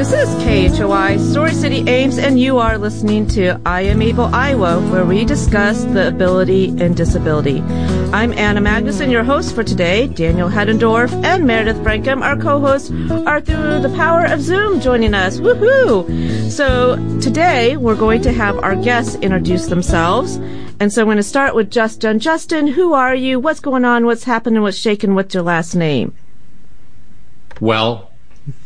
This is KHOI, Story City Ames, and you are listening to I Am Able Iowa, where we discuss the ability and disability. I'm Anna Magnuson, your host for today. Daniel Heddendorf and Meredith Frankham, our co-hosts, are through the power of Zoom joining us. Woohoo! So today we're going to have our guests introduce themselves. And so I'm going to start with Justin. Justin, who are you? What's going on? What's happening? What's shaking? What's your last name? Well,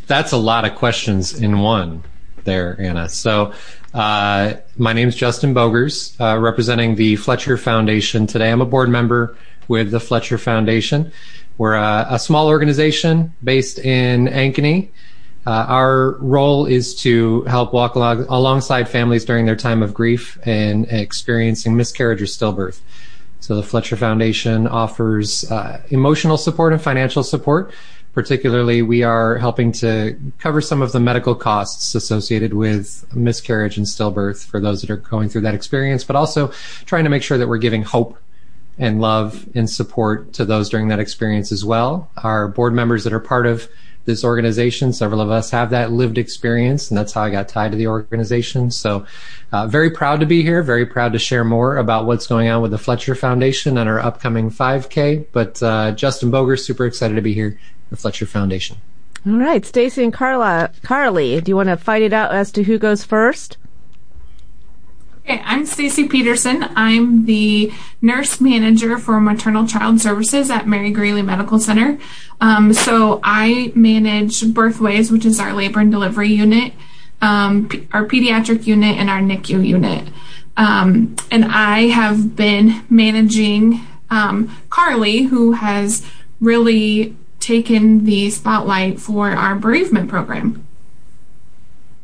that's a lot of questions in one there, Anna. So, uh, my name is Justin Bodgers, uh, representing the Fletcher Foundation today. I'm a board member with the Fletcher Foundation. We're a, a small organization based in Ankeny. Uh, our role is to help walk along, alongside families during their time of grief and experiencing miscarriage or stillbirth. So the Fletcher Foundation offers uh, emotional support and financial support particularly we are helping to cover some of the medical costs associated with miscarriage and stillbirth for those that are going through that experience, but also trying to make sure that we're giving hope and love and support to those during that experience as well. Our board members that are part of this organization, several of us have that lived experience, and that's how I got tied to the organization. So, uh, very proud to be here, very proud to share more about what's going on with the Fletcher Foundation and our upcoming 5K. But uh, Justin Boger, super excited to be here the Fletcher Foundation. All right, Stacy and Carla, Carly, do you want to fight it out as to who goes first? Okay, I'm Stacy Peterson. I'm the nurse manager for maternal child services at Mary Greeley Medical Center. Um, so I manage Birthways, which is our labor and delivery unit, um, p- our pediatric unit, and our NICU unit. Um, and I have been managing um, Carly, who has really taken the spotlight for our bereavement program.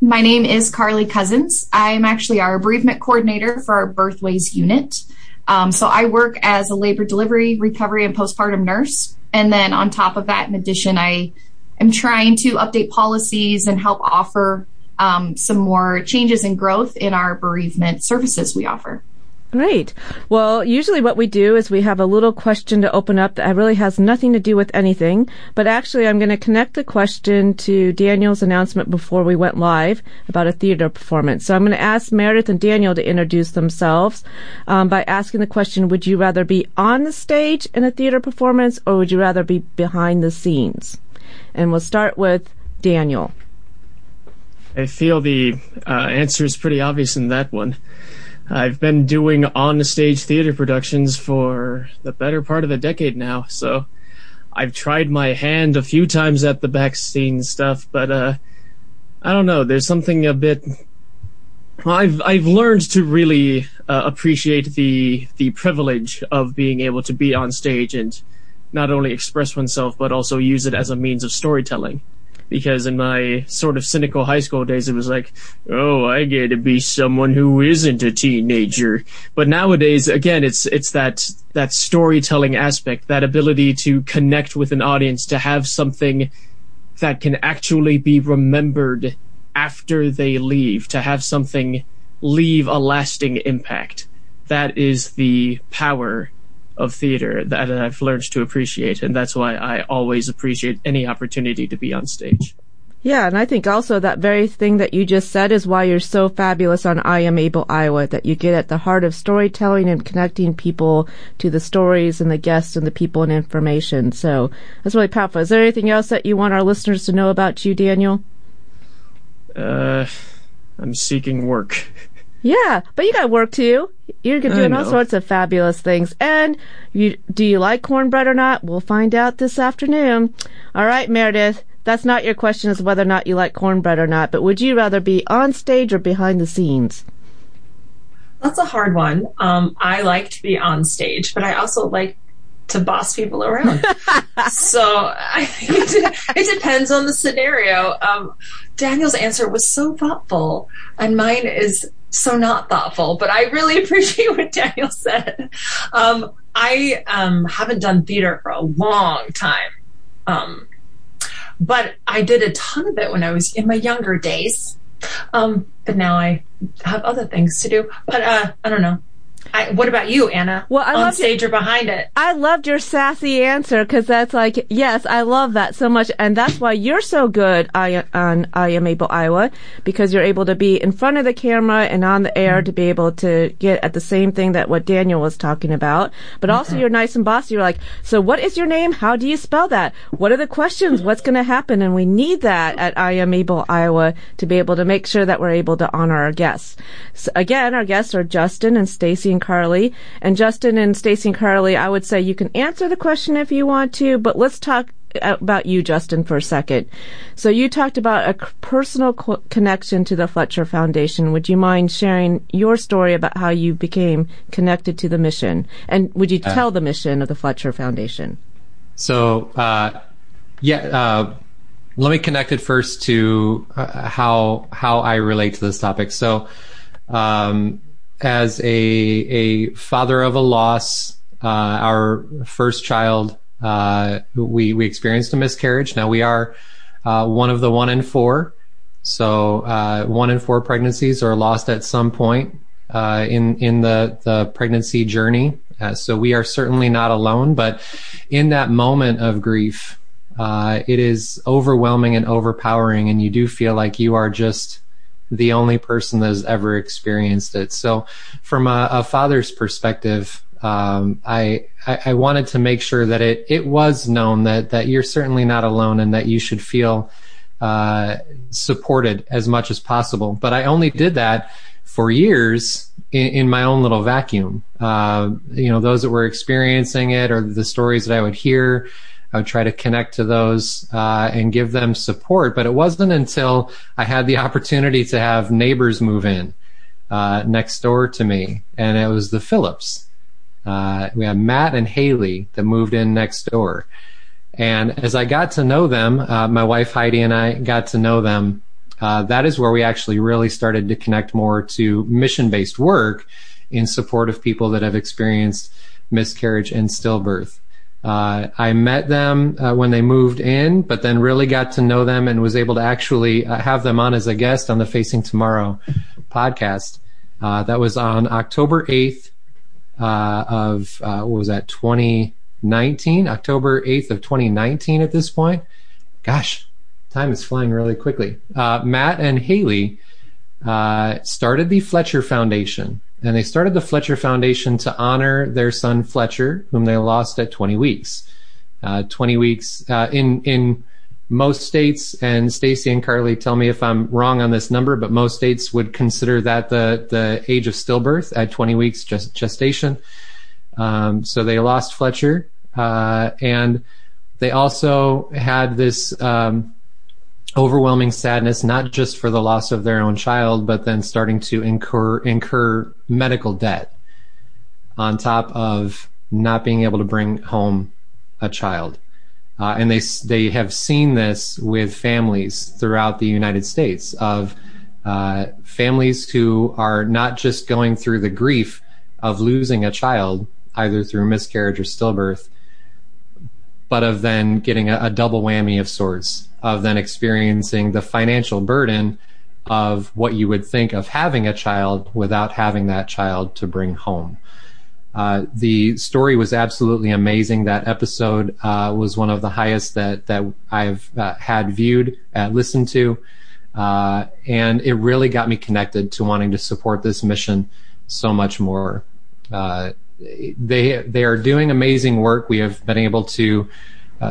My name is Carly Cousins. I'm actually our bereavement coordinator for our Birthways unit. Um, so I work as a labor delivery, recovery, and postpartum nurse. And then on top of that, in addition, I am trying to update policies and help offer um, some more changes and growth in our bereavement services we offer. Great. Well, usually what we do is we have a little question to open up that really has nothing to do with anything, but actually I'm going to connect the question to Daniel's announcement before we went live about a theater performance. So I'm going to ask Meredith and Daniel to introduce themselves um, by asking the question, would you rather be on the stage in a theater performance or would you rather be behind the scenes? And we'll start with Daniel. I feel the uh, answer is pretty obvious in that one. I've been doing on stage theater productions for the better part of a decade now, so I've tried my hand a few times at the back scene stuff, but uh, I don't know. There's something a bit. I've I've learned to really uh, appreciate the the privilege of being able to be on stage and not only express oneself but also use it as a means of storytelling because in my sort of cynical high school days, it was like, oh, I get to be someone who isn't a teenager. But nowadays, again, it's it's that that storytelling aspect, that ability to connect with an audience, to have something that can actually be remembered after they leave, to have something leave a lasting impact. That is the power of theater that I've learned to appreciate, and that's why I always appreciate any opportunity to be on stage. Yeah, and I think also that very thing that you just said is why you're so fabulous on I Am Able Iowa, that you get at the heart of storytelling and connecting people to the stories and the guests and the people and information. So that's really powerful. Is there anything else that you want our listeners to know about you, Daniel? Uh, I'm seeking work. Yeah, but you got work too. You're doing all sorts of fabulous things. And you, do you like cornbread or not? We'll find out this afternoon. All right, Meredith. That's not your question as whether or not you like cornbread or not, but would you rather be on stage or behind the scenes? That's a hard one. Um, I like to be on stage, but I also like to boss people around. so I it, it, depends on the scenario. Um, Daniel's answer was so thoughtful, and mine is so not thoughtful, but I really appreciate what Daniel said. Um, I um, haven't done theater for a long time. Um, but I did a ton of it when I was in my younger days. Um, but now I have other things to do. But uh, I don't know. I, what about you, Anna? Well, I on loved stage or behind it? I loved your sassy answer because that's like, yes, I love that so much. And that's why you're so good I, on I Am Able Iowa because you're able to be in front of the camera and on the air to be able to get at the same thing that what Daniel was talking about. But mm-hmm. also you're nice and bossy. You're like, so what is your name? How do you spell that? What are the questions? What's going to happen? And we need that at I Am Able Iowa to be able to make sure that we're able to honor our guests. So again, our guests are Justin and Stacy and Carly. And Justin and Stacy and Carly, I would say you can answer the question if you want to, but let's talk about you, Justin, for a second. So you talked about a personal co- connection to the Fletcher Foundation. Would you mind sharing your story about how you became connected to the mission? And would you Uh, tell the mission of the Fletcher Foundation? So, uh, yeah, uh, let me connect it first to uh, how how I relate to this topic. So, um, as a a father of a loss, uh, our first child, uh, we we experienced a miscarriage. Now we are uh, one of the one in four. So uh, one in four pregnancies are lost at some point uh, in in the the pregnancy journey. Uh, so we are certainly not alone. But in that moment of grief, it is overwhelming and overpowering, and you do feel like you are just the only person that has ever experienced it. So, from a, a father's perspective, um, I, I I wanted to make sure that it it was known that that you're certainly not alone, and that you should feel uh, supported as much as possible. But I only did that for years in, in my own little vacuum. Uh, you know, those that were experiencing it or the stories that I would hear, I would try to connect to those uh, and give them support. But it wasn't until I had the opportunity to have neighbors move in uh, next door to me, and it was the Phillips. Uh, we had Matt and Haley that moved in next door. And as I got to know them, uh, my wife Heidi and I got to know them. Uh, that is where we actually really started to connect more to mission based work in support of people that have experienced miscarriage and stillbirth. Uh, I met them uh, when they moved in, but then really got to know them and was able to actually uh, have them on as a guest on the Facing Tomorrow podcast. Uh, that was on October 8th uh, of, uh, what was that, 2019? October 8th of 2019 at this point. Gosh, time is flying really quickly. Matt and Haley started the Fletcher Foundation and they started the Fletcher Foundation to honor their son Fletcher, whom they lost at 20 weeks. Uh, 20 weeks uh, in in most states, and Stacy and Carly tell me if I'm wrong on this number, but most states would consider that the the age of stillbirth at 20 weeks gest- gestation. Um, so they lost Fletcher, uh, and they also had this. Um, overwhelming sadness, not just for the loss of their own child, but then starting to incur incur medical debt on top of not being able to bring home a child. Uh, and they they have seen this with families throughout the United States of uh, families who are not just going through the grief of losing a child, either through miscarriage or stillbirth, but of then getting a, a double whammy of sorts of then experiencing the financial burden of what you would think of having a child without having that child to bring home. Uh, the story was absolutely amazing. That episode uh, was one of the highest that that I've uh, had viewed, uh, listened to, uh, and it really got me connected to wanting to support this mission so much more. Uh, they they are doing amazing work. We have been able to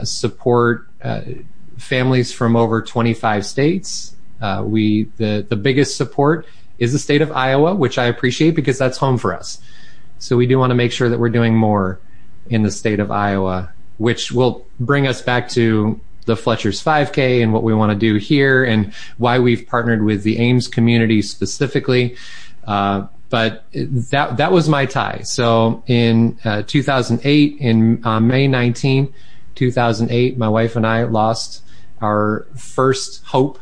support families from over 25 states. Uh, we the the biggest support is the state of Iowa, which I appreciate because that's home for us. So we do want to make sure that we're doing more in the state of Iowa, which will bring us back to the Fletcher's 5K and what we want to do here and why we've partnered with the Ames community specifically. Uh, but that that was my tie. So in uh, 2008, in uh, May 19, 2008, my wife and I lost our first hope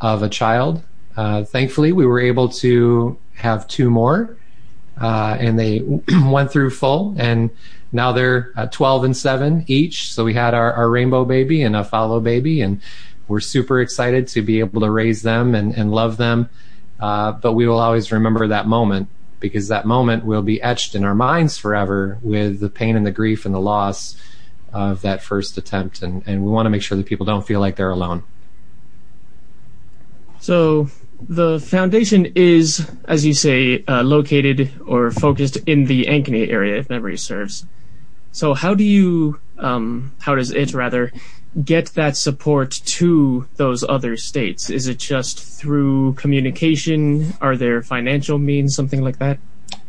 of a child. Uh, thankfully, we were able to have two more, uh, and they went through full, and now they're uh, 12 and 7 each. So we had our, our rainbow baby and a follow baby, and we're super excited to be able to raise them and, and love them. Uh, but we will always remember that moment because that moment will be etched in our minds forever with the pain and the grief and the loss of that first attempt. And, and we want to make sure that people don't feel like they're alone. So the foundation is, as you say, uh, located or focused in the Ankeny area, if memory serves. So how do you, um, how does it rather, get that support to those other states? Is it just through communication? Are there financial means, something like that?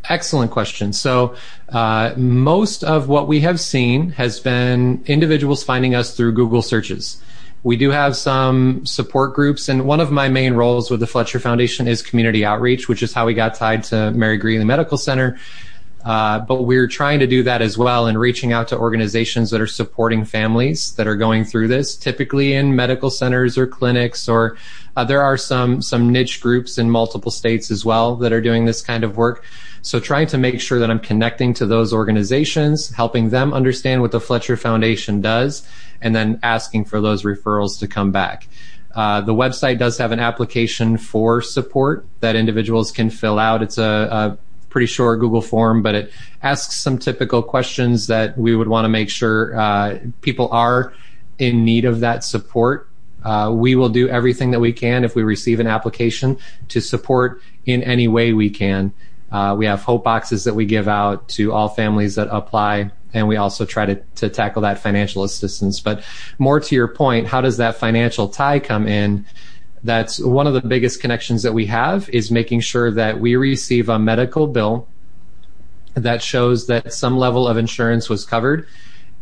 Excellent question. So, uh, most of what we have seen has been individuals finding us through Google searches. We do have some support groups, and one of my main roles with the Fletcher Foundation is community outreach, which is how we got tied to Mary Greeley Medical Center. Uh, but we're trying to do that as well and reaching out to organizations that are supporting families that are going through this, typically in medical centers or clinics, or uh, there are some some niche groups in multiple states as well that are doing this kind of work. So trying to make sure that I'm connecting to those organizations, helping them understand what the Fletcher Foundation does, and then asking for those referrals to come back. Uh, the website does have an application for support that individuals can fill out. It's a, a pretty short Google form, but it asks some typical questions that we would want to make sure uh, people are in need of that support. Uh, we will do everything that we can if we receive an application to support in any way we can. Uh, we have hope boxes that we give out to all families that apply, and we also try to, to tackle that financial assistance. But more to your point, how does that financial tie come in? That's one of the biggest connections that we have is making sure that we receive a medical bill that shows that some level of insurance was covered.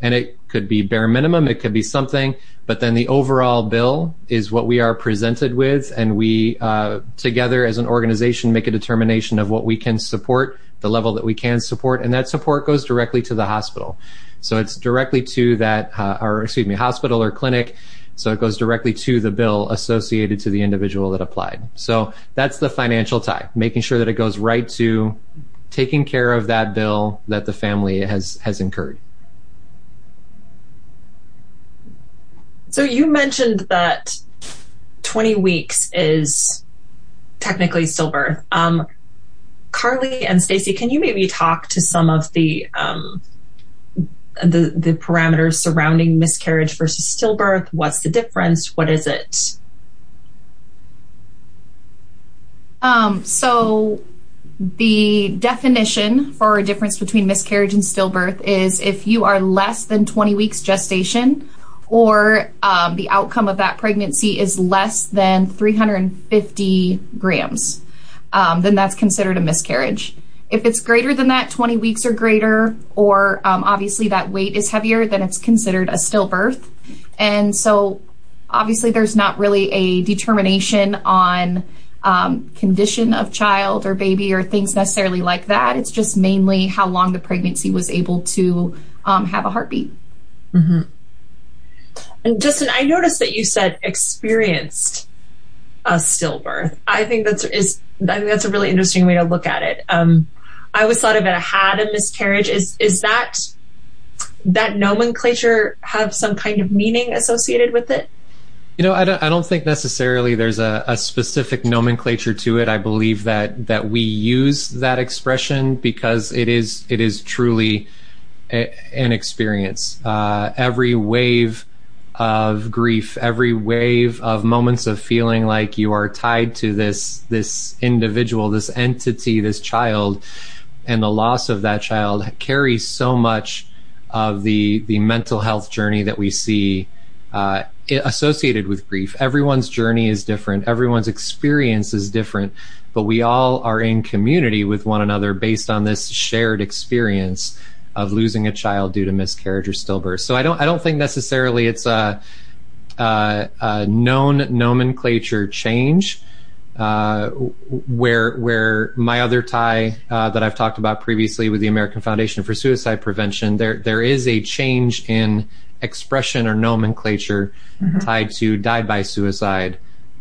And it could be bare minimum, it could be something, but then the overall bill is what we are presented with, and we uh, together as an organization make a determination of what we can support, the level that we can support, and that support goes directly to the hospital. So it's directly to that, uh, or excuse me, hospital or clinic. So it goes directly to the bill associated to the individual that applied. So that's the financial tie, making sure that it goes right to taking care of that bill that the family has has incurred. So you mentioned that 20 weeks is technically stillbirth. Um, Carly and Stacy, can you maybe talk to some of the um, the the parameters surrounding miscarriage versus stillbirth? What's the difference? What is it? Um, so the definition for a difference between miscarriage and stillbirth is if you are less than 20 weeks gestation or um, the outcome of that pregnancy is less than 350 grams, um, then that's considered a miscarriage. If it's greater than that, 20 weeks or greater, or um, obviously that weight is heavier, then it's considered a stillbirth. And so obviously there's not really a determination on um, condition of child or baby or things necessarily like that. It's just mainly how long the pregnancy was able to um, have a heartbeat. Mm-hmm. And Justin, I noticed that you said experienced a stillbirth. I think that's is I think that's a really interesting way to look at it. Um, I always thought of it I had a miscarriage. Is is that that nomenclature have some kind of meaning associated with it? You know, I don't, I don't think necessarily there's a, a, specific nomenclature to it. I believe that that we use that expression because it is it is truly a, an experience. Uh, every wave of grief, every wave of moments of feeling like you are tied to this this individual, this entity, this child, and the loss of that child carries so much of the the mental health journey that we see uh, associated with grief. Everyone's journey is different. Everyone's experience is different, but we all are in community with one another based on this shared experience of losing a child due to miscarriage or stillbirth. So I don't, I don't think necessarily it's a, a, a known nomenclature change. Uh, where where my other tie uh, that I've talked about previously with the American Foundation for Suicide Prevention, there there is a change in expression or nomenclature mm-hmm. tied to died by suicide.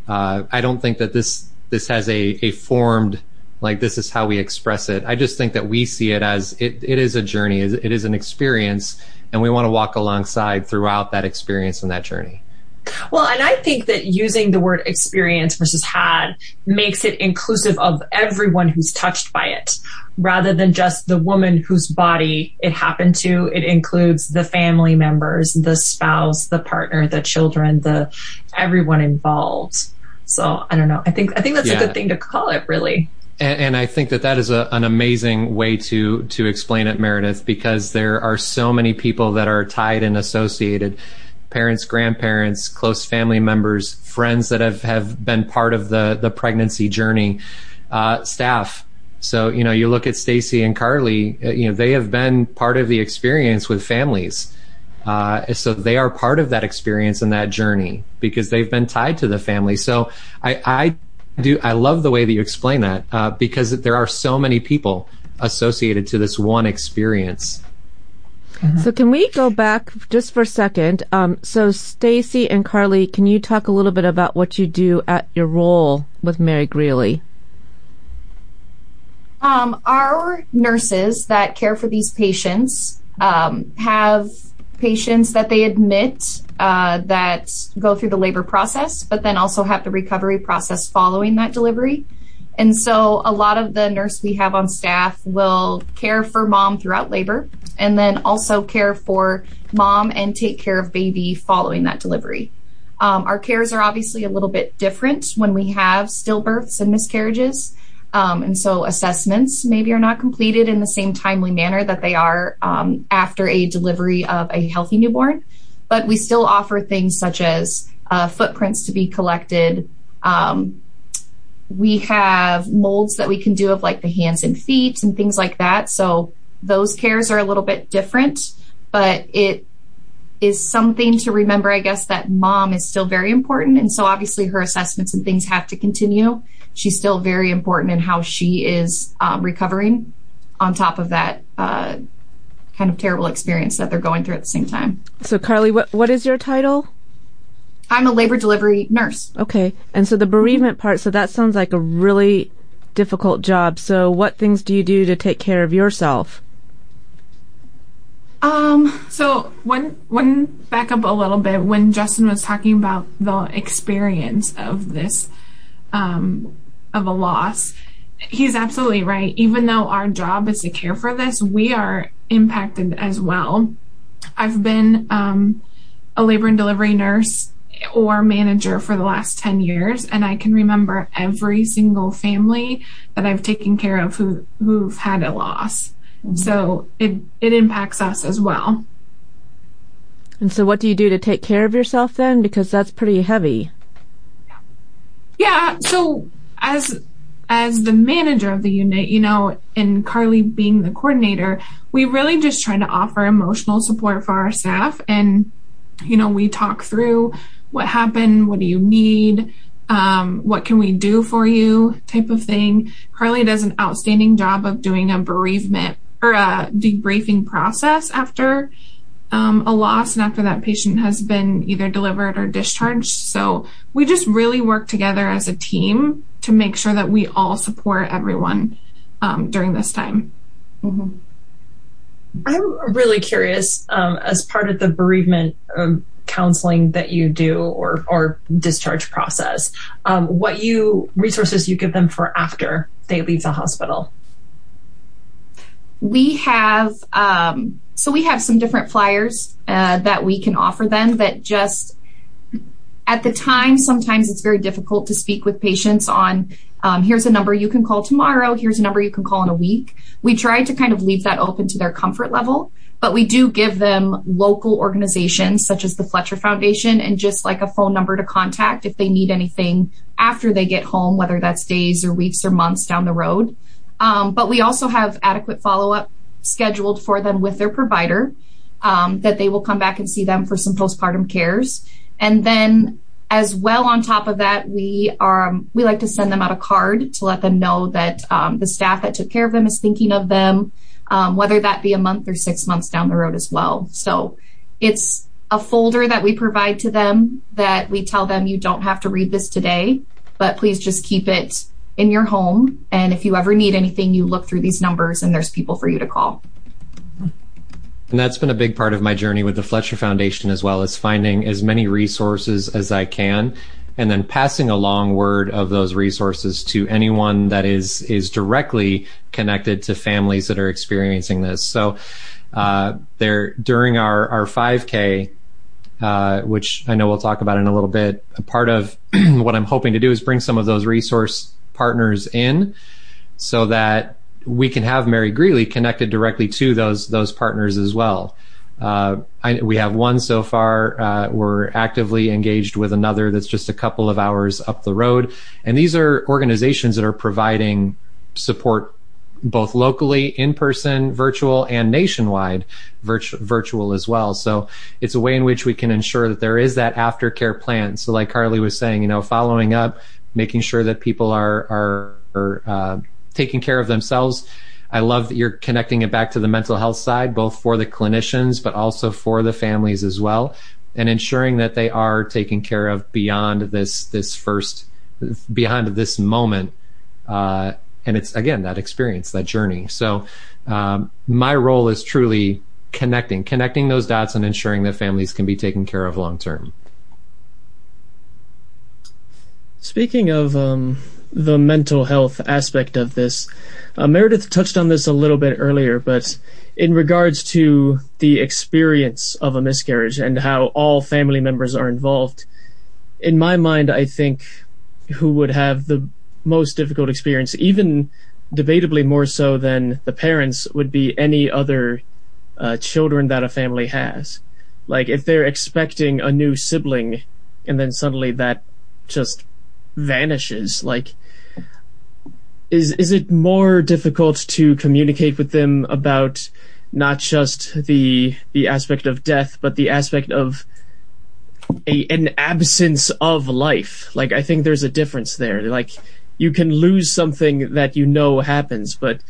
Uh, I don't think that this this has a, a formed like this is how we express it. I just think that we see it as it, it is a journey, it is an experience, and we want to walk alongside throughout that experience and that journey. Well, and I think that using the word experience versus had makes it inclusive of everyone who's touched by it rather than just the woman whose body it happened to. It includes the family members, the spouse, the partner, the children, the everyone involved. So I don't know. I think I think that's yeah. a good thing to call it, really. And, and, I think that that is a, an amazing way to to explain it, Meredith, because there are so many people that are tied and associated parents, grandparents, close family members, friends that have, have been part of the, the pregnancy journey, uh, staff. So, you know, you look at Stacy and Carly, uh, you know, they have been part of the experience with families. Uh, so they are part of that experience and that journey because they've been tied to the family. So I, I do, I love the way that you explain that, uh, because there are so many people associated to this one experience. Mm-hmm. So can we go back just for a second? Um, so Stacy and Carly, can you talk a little bit about what you do at your role with Mary Greeley? Um, our nurses that care for these patients um, have patients that they admit uh, that go through the labor process, but then also have the recovery process following that delivery. And so a lot of the nurse we have on staff will care for mom throughout labor and then also care for mom and take care of baby following that delivery. Um, our cares are obviously a little bit different when we have stillbirths and miscarriages. Um, and so assessments maybe are not completed in the same timely manner that they are um, after a delivery of a healthy newborn. But we still offer things such as uh, footprints to be collected. Um, we have molds that we can do of like the hands and feet and things like that. So those cares are a little bit different, but it is something to remember, I guess, that mom is still very important. And so obviously her assessments and things have to continue. She's still very important in how she is um, recovering on top of that uh, kind of terrible experience that they're going through at the same time. So, Carly, what, what is your title? I'm a labor delivery nurse. Okay. And so the bereavement part, so that sounds like a really difficult job. So, what things do you do to take care of yourself? Um, so when when back up a little bit when Justin was talking about the experience of this um, of a loss, he's absolutely right. Even though our job is to care for this, we are impacted as well. I've been um, a labor and delivery nurse or manager for the last 10 years and I can remember every single family that I've taken care of who who've had a loss. Mm-hmm. So it it impacts us as well. And so what do you do to take care of yourself then because that's pretty heavy. Yeah, so as as the manager of the unit, you know, and Carly being the coordinator, we really just try to offer emotional support for our staff and you know, we talk through what happened, what do you need, um, what can we do for you type of thing. Carly does an outstanding job of doing a bereavement or a debriefing process after um, a loss and after that patient has been either delivered or discharged. So we just really work together as a team to make sure that we all support everyone um, during this time. Mm-hmm. I'm really curious, um, as part of the bereavement um, counseling that you do or or discharge process, um, what you resources you give them for after they leave the hospital we have um, so we have some different flyers uh, that we can offer them that just at the time sometimes it's very difficult to speak with patients on um, here's a number you can call tomorrow here's a number you can call in a week. We try to kind of leave that open to their comfort level but we do give them local organizations such as the fletcher foundation and just like a phone number to contact if they need anything after they get home whether that's days or weeks or months down the road but we also have adequate follow up scheduled for them with their provider um, that they will come back and see them for some postpartum cares. And then as well on top of that, we um, we like to send them out a card to let them know that um, the staff that took care of them is thinking of them, um, whether that be a month or six months down the road as well. So it's a folder that we provide to them that we tell them you don't have to read this today, but please just keep it in your home. And if you ever need anything, you look through these numbers and there's people for you to call. And that's been a big part of my journey with the Fletcher Foundation as well as finding as many resources as I can and then passing along word of those resources to anyone that is is directly connected to families that are experiencing this. So uh, there during our our 5K, uh, which I know we'll talk about in a little bit. A part of what I'm hoping to do is bring some of those resource partners in, so that we can have Mary Greeley connected directly to those those partners as well. Uh, I, we have one so far. Uh, we're actively engaged with another that's just a couple of hours up the road. And these are organizations that are providing support both locally, in person, virtual, and nationwide virtu- virtual as well. So it's a way in which we can ensure that there is that aftercare plan. So like Carly was saying, you know, following up, making sure that people are, are, uh, taking care of themselves I love that you're connecting it back to the mental health side, both for the clinicians, but also for the families as well, and ensuring that they are taken care of beyond this, this first, beyond this moment. Uh, and it's again, that experience, that journey. So, um, my role is truly connecting, connecting those dots and ensuring that families can be taken care of long term. Speaking of um, the mental health aspect of this. Uh, Meredith touched on this a little bit earlier, but in regards to the experience of a miscarriage and how all family members are involved, in my mind, I think who would have the most difficult experience, even debatably more so than the parents, would be any other uh, children that a family has. Like if they're expecting a new sibling and then suddenly that just vanishes, like is is it more difficult to communicate with them about not just the the aspect of death, but the aspect of a an absence of life? Like I think there's a difference there. Like you can lose something that you know happens, but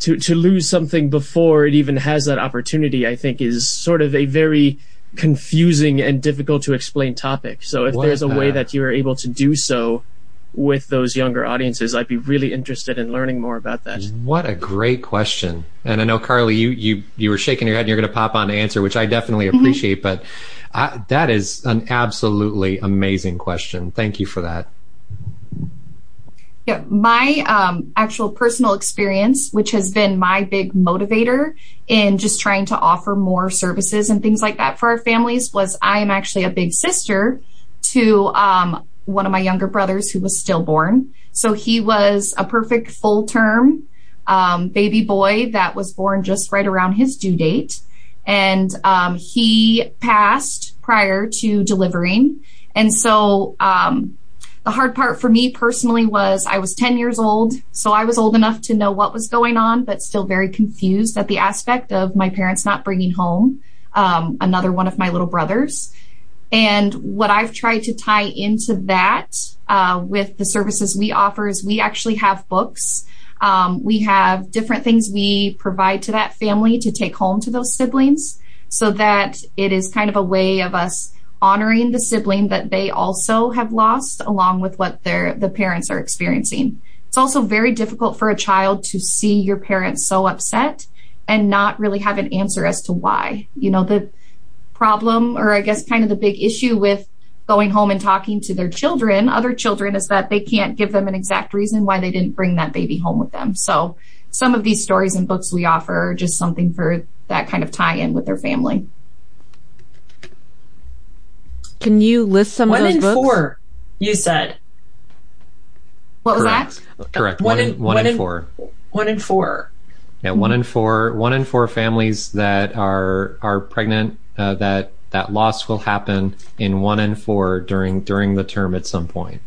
to to lose something before it even has that opportunity, I think is sort of a very confusing and difficult to explain topic. So if what, there's a way that you're able to do so with those younger audiences, I'd be really interested in learning more about that. What a great question. And I know Carly, you you you were shaking your head and you're going to pop on to answer, which I definitely mm-hmm. appreciate. Mm-hmm. But I, that is an absolutely amazing question. Thank you for that. Yeah, my um, actual personal experience, which has been my big motivator in just trying to offer more services and things like that for our families, was I am actually a big sister to um, one of my younger brothers who was stillborn. So he was a perfect full term um, baby boy that was born just right around his due date. And um, he passed prior to delivering. And so um, the hard part for me personally was I was 10 years old. So I was old enough to know what was going on, but still very confused at the aspect of my parents not bringing home um, another one of my little brothers. And what I've tried to tie into that uh, with the services we offer is we actually have books. Um, we have different things we provide to that family to take home to those siblings so that it is kind of a way of us honoring the sibling that they also have lost along with what their the parents are experiencing. It's also very difficult for a child to see your parents so upset and not really have an answer as to why. You know, the problem, or I guess kind of the big issue with going home and talking to their children, other children, is that they can't give them an exact reason why they didn't bring that baby home with them. So some of these stories and books we offer are just something for that kind of tie in with their family. Can you list some one of those One in four, you said. What was that? Correct. One, one in, one, in, in four. One in four. Yeah, mm-hmm. one in four. One in four families that are are pregnant uh, that that loss will happen in one in four during during the term at some point.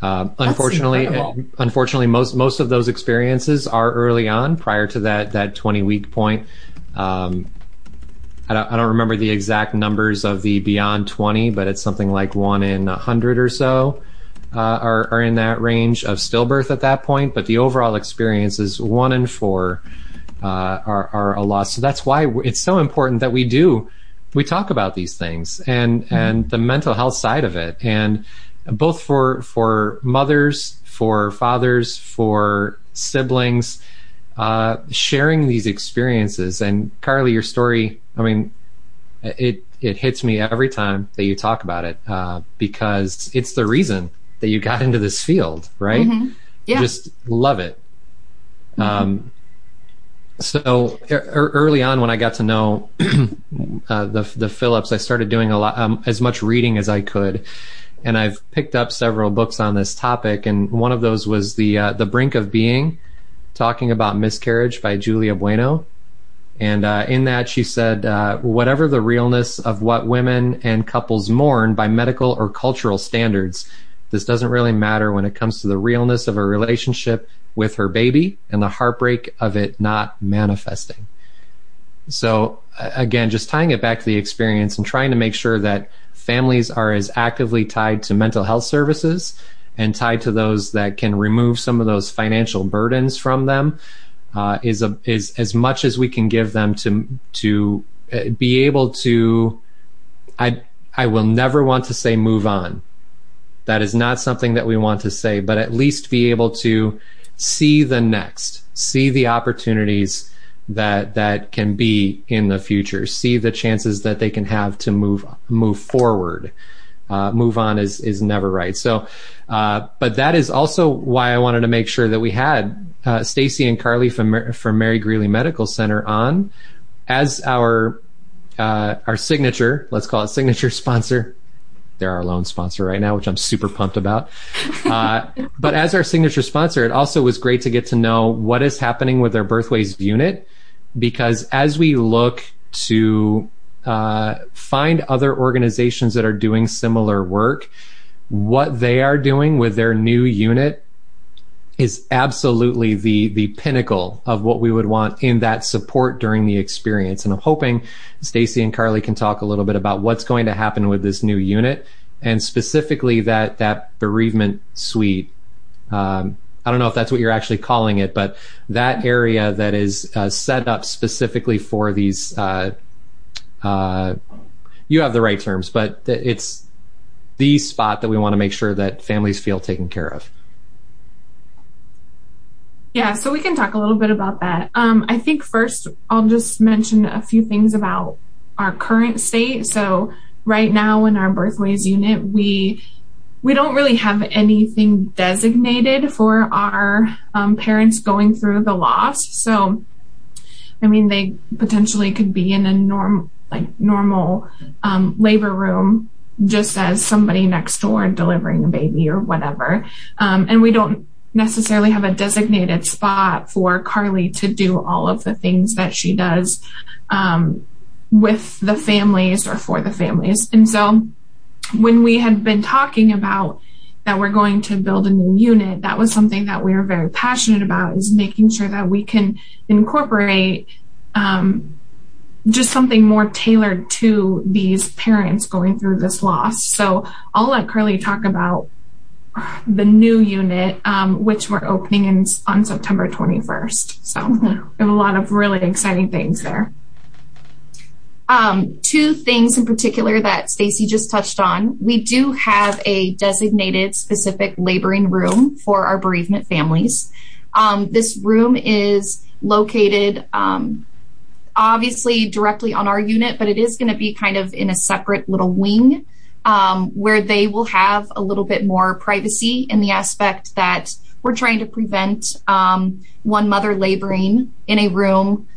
Uh, unfortunately, incredible. unfortunately, most most of those experiences are early on, prior to that that twenty week point. Um, I don't, I don't remember the exact numbers of the beyond twenty, but it's something like one in a hundred or so. Uh, are, are in that range of stillbirth at that point, but the overall experience is one in four uh, are, are a loss. So that's why it's so important that we do we talk about these things and mm-hmm. and the mental health side of it, and both for for mothers, for fathers, for siblings. uh, sharing these experiences. And Carly, your story, I mean, it it hits me every time that you talk about it uh, because it's the reason that you got into this field, right? Mm-hmm. Yeah. Just love it. Mm-hmm. Um, so er, early on, when I got to know uh, the the Phillips, I started doing a lot um, as much reading as I could, and I've picked up several books on this topic. And one of those was the uh, the Brink of Being, talking about miscarriage by Julia Bueno. And uh, in that, she said, uh, whatever the realness of what women and couples mourn by medical or cultural standards, this doesn't really matter when it comes to the realness of a relationship with her baby and the heartbreak of it not manifesting. So, again, just tying it back to the experience and trying to make sure that families are as actively tied to mental health services and tied to those that can remove some of those financial burdens from them uh, is a, is as much as we can give them to to uh, be able to. I I will never want to say move on. That is not something that we want to say, but at least be able to see the next, see the opportunities that that can be in the future, see the chances that they can have to move move forward. Uh, move on is is never right. So, uh, but that is also why I wanted to make sure that we had uh, Stacy and Carly from from Mary Greeley Medical Center on as our uh, our signature. Let's call it signature sponsor. They're our lone sponsor right now, which I'm super pumped about. Uh, but as our signature sponsor, it also was great to get to know what is happening with our Birthways unit because as we look to uh, find other organizations that are doing similar work, what they are doing with their new unit is absolutely the the pinnacle of what we would want in that support during the experience. And I'm hoping Stacy and Carly can talk a little bit about what's going to happen with this new unit and specifically that that bereavement suite. Um, I don't know if that's what you're actually calling it, but that area that is uh, set up specifically for these. Uh, uh, you have the right terms, but it's the spot that we want to make sure that families feel taken care of. Yeah, so we can talk a little bit about that. Um, I think first I'll just mention a few things about our current state. So right now in our birthways unit, we we don't really have anything designated for our um, parents going through the loss. So, I mean, they potentially could be in a norm like normal um, labor room just as somebody next door delivering a baby or whatever. Um, and we don't necessarily have a designated spot for Carly to do all of the things that she does um, with the families or for the families. And so when we had been talking about that we're going to build a new unit, that was something that we were very passionate about is making sure that we can incorporate just something more tailored to these parents going through this loss. So I'll let Carly talk about the new unit, um, which we're opening in, on September 21st. So mm-hmm. we have a lot of really exciting things there. Um, two things in particular that Stacy just touched on. We do have a designated specific laboring room for our bereavement families. Um, this room is located um, obviously directly on our unit, but it is going to be kind of in a separate little wing um, where they will have a little bit more privacy in the aspect that we're trying to prevent um, one mother laboring in a room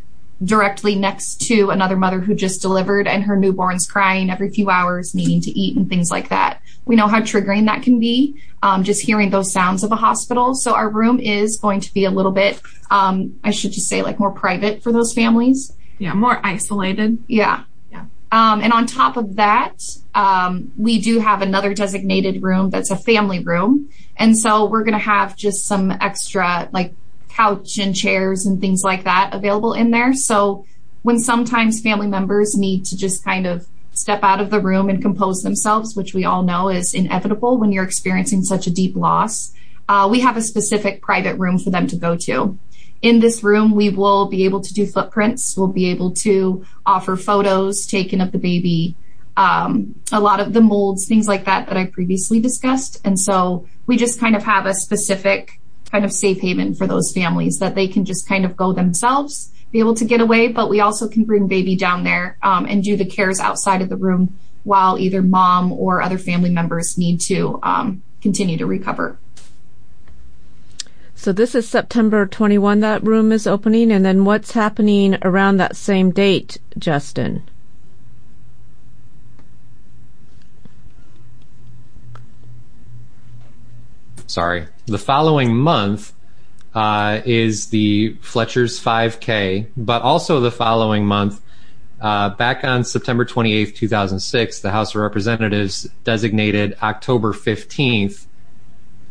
directly next to another mother who just delivered and her newborn's crying every few hours, needing to eat and things like that. We know how triggering that can be, um, just hearing those sounds of a hospital. So our room is going to be a little bit, I should just say, like more private for those families. Yeah, more isolated. Yeah. Um, and on top of that, um, we do have another designated room that's a family room. And so we're going to have just some extra like couch and chairs and things like that available in there. So when sometimes family members need to just kind of step out of the room and compose themselves, which we all know is inevitable when you're experiencing such a deep loss, uh, we have a specific private room for them to go to in this room, we will be able to do footprints. We'll be able to offer photos taken of the baby, um, a lot of the molds, things like that that I previously discussed. And so we just kind of have a specific kind of safe haven for those families that they can just kind of go themselves, be able to get away, but we also can bring baby down there um, and do the cares outside of the room while either mom or other family members need to um, continue to recover. So this is September 21 that room is opening and then what's happening around that same date, Justin? Sorry. The following month uh, is the Fletcher's 5K, but also the following month, uh, back on September 28th, 2006, the House of Representatives designated October 15th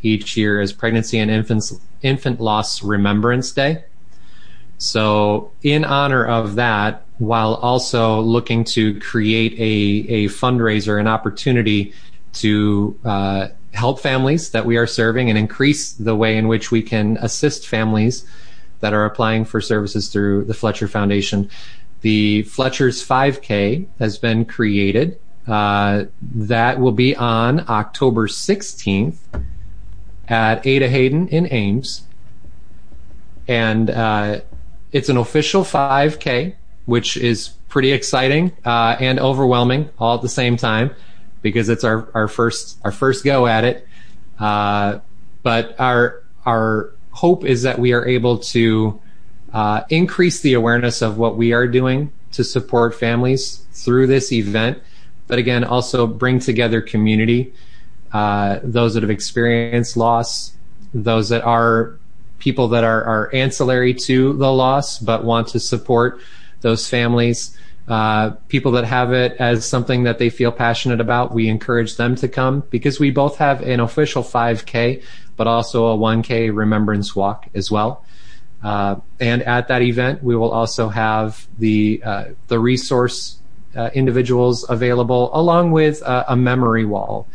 each year as Pregnancy and Infants, Infant Loss Remembrance Day. So, in honor of that, while also looking to create a, a fundraiser, an opportunity to uh, help families that we are serving and increase the way in which we can assist families that are applying for services through the Fletcher Foundation. The Fletcher's 5K has been created. Uh, that will be on October 16th at Ada Hayden in Ames. And uh, it's an official 5K, which is pretty exciting uh, and overwhelming all at the same time because it's our, our first our first go at it. Uh, but our our hope is that we are able to uh, increase the awareness of what we are doing to support families through this event, but again, also bring together community uh, those that have experienced loss, those that are people that are, are ancillary to the loss but want to support those families. Uh, people that have it as something that they feel passionate about, we encourage them to come because we both have an official 5K, but also a 1K remembrance walk as well. Uh, and at that event, we will also have the uh, the resource uh, individuals available, along with a memory wall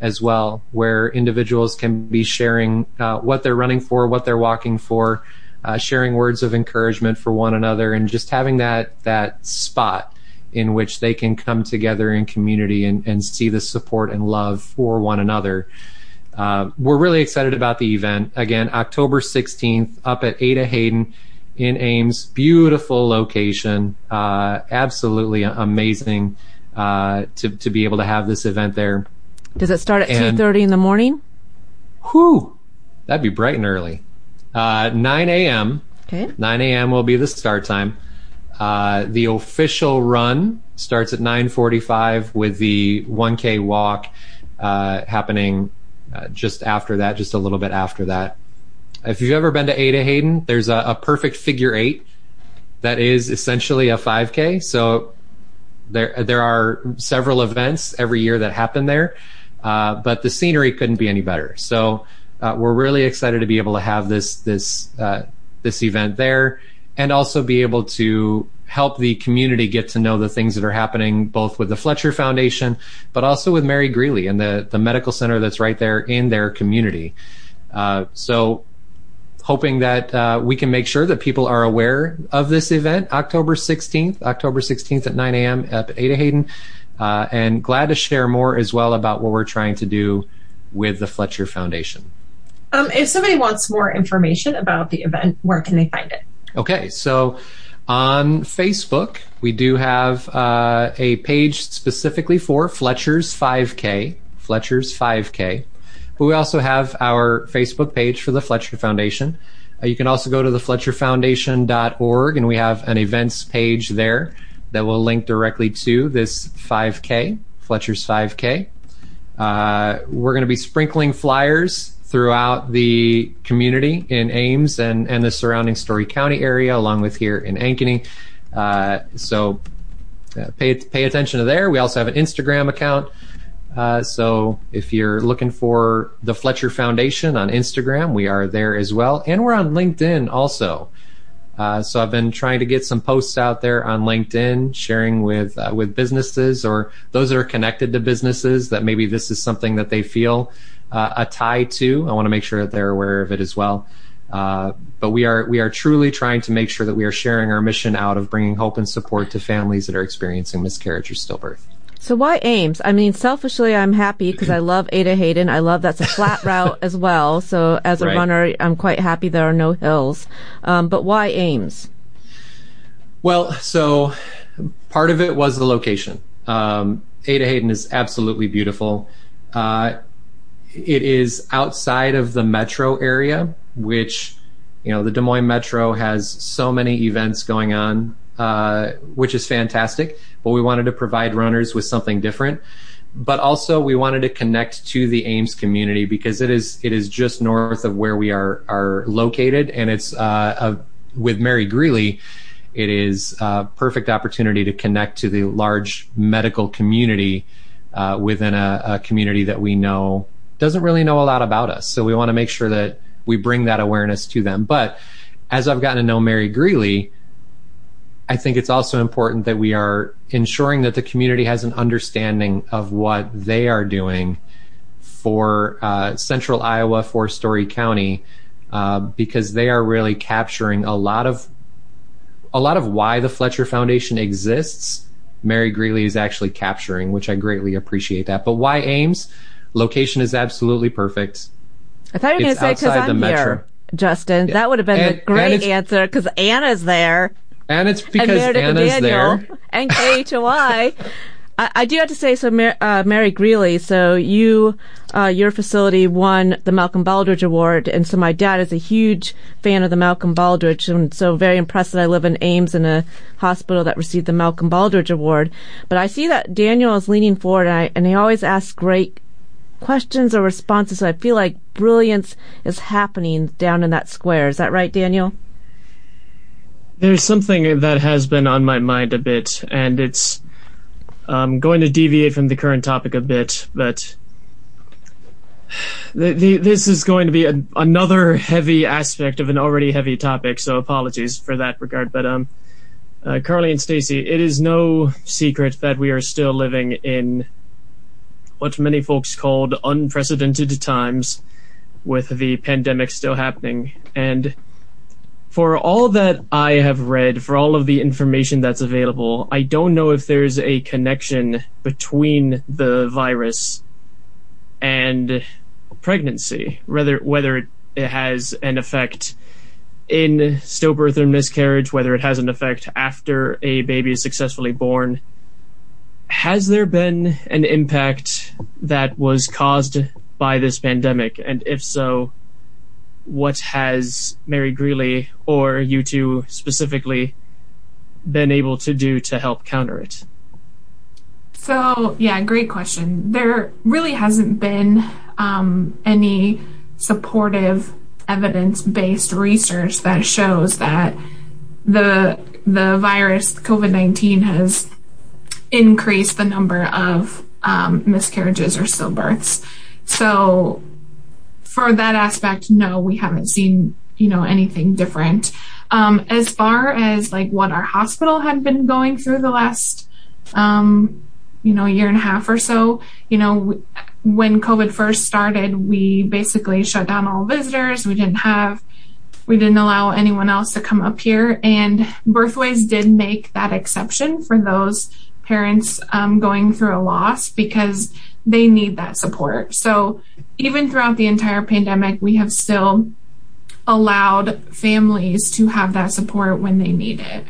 as well, where individuals can be sharing uh, what they're running for, what they're walking for, uh, sharing words of encouragement for one another, and just having that that spot in which they can come together in community and, and see the support and love for one another. Uh, we're really excited about the event. Again, October 16th, up at Ada Hayden in Ames. Beautiful location. Uh, absolutely amazing uh, to, to be able to have this event there. Does it start at two thirty in the morning? Whew, that'd be bright and early. Uh, nine a.m. Okay. Nine a.m. will be the start time. Uh, the official run starts at nine forty-five, with the one k walk uh, happening uh, just after that, just a little bit after that. If you've ever been to Ada Hayden, there's a, a perfect figure eight that is essentially a 5K. So there there are several events every year that happen there. Uh, but the scenery couldn't be any better. So uh, we're really excited to be able to have this this uh, this event there, and also be able to help the community get to know the things that are happening both with the Fletcher Foundation, but also with Mary Greeley and the the medical center that's right there in their community. Uh, so hoping that uh, we can make sure that people are aware of this event, October 16th, October 16th at 9 a.m. at Ada Hayden. Uh, and glad to share more as well about what we're trying to do with the Fletcher Foundation. Um, if somebody wants more information about the event, where can they find it? Okay, so on Facebook, we do have uh, a page specifically for Fletcher's 5K, Fletcher's 5K. But we also have our Facebook page for the Fletcher Foundation. Uh, you can also go to the FletcherFoundation.org, and we have an events page there that will link directly to this 5K, Fletcher's 5K. Uh, we're going to be sprinkling flyers throughout the community in Ames and, and the surrounding Story County area, along with here in Ankeny. Uh, so uh, pay pay attention to there. We also have an Instagram account. Uh, so if you're looking for the Fletcher Foundation on Instagram, we are there as well, and we're on LinkedIn also. Uh, so I've been trying to get some posts out there on LinkedIn, sharing with uh, with businesses or those that are connected to businesses that maybe this is something that they feel uh, a tie to. I want to make sure that they're aware of it as well. Uh, but we are we are truly trying to make sure that we are sharing our mission out of bringing hope and support to families that are experiencing miscarriage or stillbirth. So why Ames? I mean, selfishly, I'm happy because I love Ada Hayden. I love that's a flat route as well. So as a Right. runner, I'm quite happy there are no hills. Um, but why Ames? Well, so part of it was the location. Um, Ada Hayden is absolutely beautiful. Uh, it is outside of the metro area, which, you know, the Des Moines Metro has so many events going on, uh, which is fantastic. But we wanted to provide runners with something different. But also, we wanted to connect to the Ames community because it is it is just north of where we are are located, and it's uh, a, with Mary Greeley it is a perfect opportunity to connect to the large medical community uh, within a, a community that we know doesn't really know a lot about us. So we want to make sure that we bring that awareness to them. But as I've gotten to know Mary Greeley, I think it's also important that we are ensuring that the community has an understanding of what they are doing for uh, central Iowa, for Story County, uh, because they are really capturing a lot of a lot of why the Fletcher Foundation exists. Mary Greeley is actually capturing, which I greatly appreciate that. But why Ames? Location is absolutely perfect. I thought you were going to say because I'm here, Justin. That would have been And- the great answer because Anna's there. And it's because and Anna's Daniel there. and KHOI. I, I do have to say, so Mar- uh, Mary Greeley, so you, uh, your facility won the Malcolm Baldrige Award, and so my dad is a huge fan of the Malcolm Baldrige, and so very impressed that I live in Ames in a hospital that received the Malcolm Baldrige Award. But I see that Daniel is leaning forward, and, I, and he always asks great questions or responses, so I feel like brilliance is happening down in that square. Is that right, Daniel? There's something that has been on my mind a bit, and it's um, going to deviate from the current topic a bit, but the, the, this is going to be a, another heavy aspect of an already heavy topic, so apologies for that regard. But um, uh, Carly and Stacy, it is no secret that we are still living in what many folks called unprecedented times, with the pandemic still happening, and for all that I have read, for all of the information that's available, I don't know if there's a connection between the virus and pregnancy, whether whether it has an effect in stillbirth or miscarriage, whether it has an effect after a baby is successfully born. Has there been an impact that was caused by this pandemic? And if so, what has Mary Greeley or you two specifically been able to do to help counter it? So, yeah, great question. There really hasn't been um, any supportive evidence based research that shows that the the virus COVID nineteen has increased the number of um, miscarriages or stillbirths. So, for that aspect, no, we haven't seen you know anything different. Um, as far as like what our hospital had been going through the last um, you know year and a half or so, you know. when COVID first started, we basically shut down all visitors. We didn't have, we didn't allow anyone else to come up here. And Birthways did make that exception for those parents um, going through a loss because they need that support. So even throughout the entire pandemic, we have still allowed families to have that support when they need it.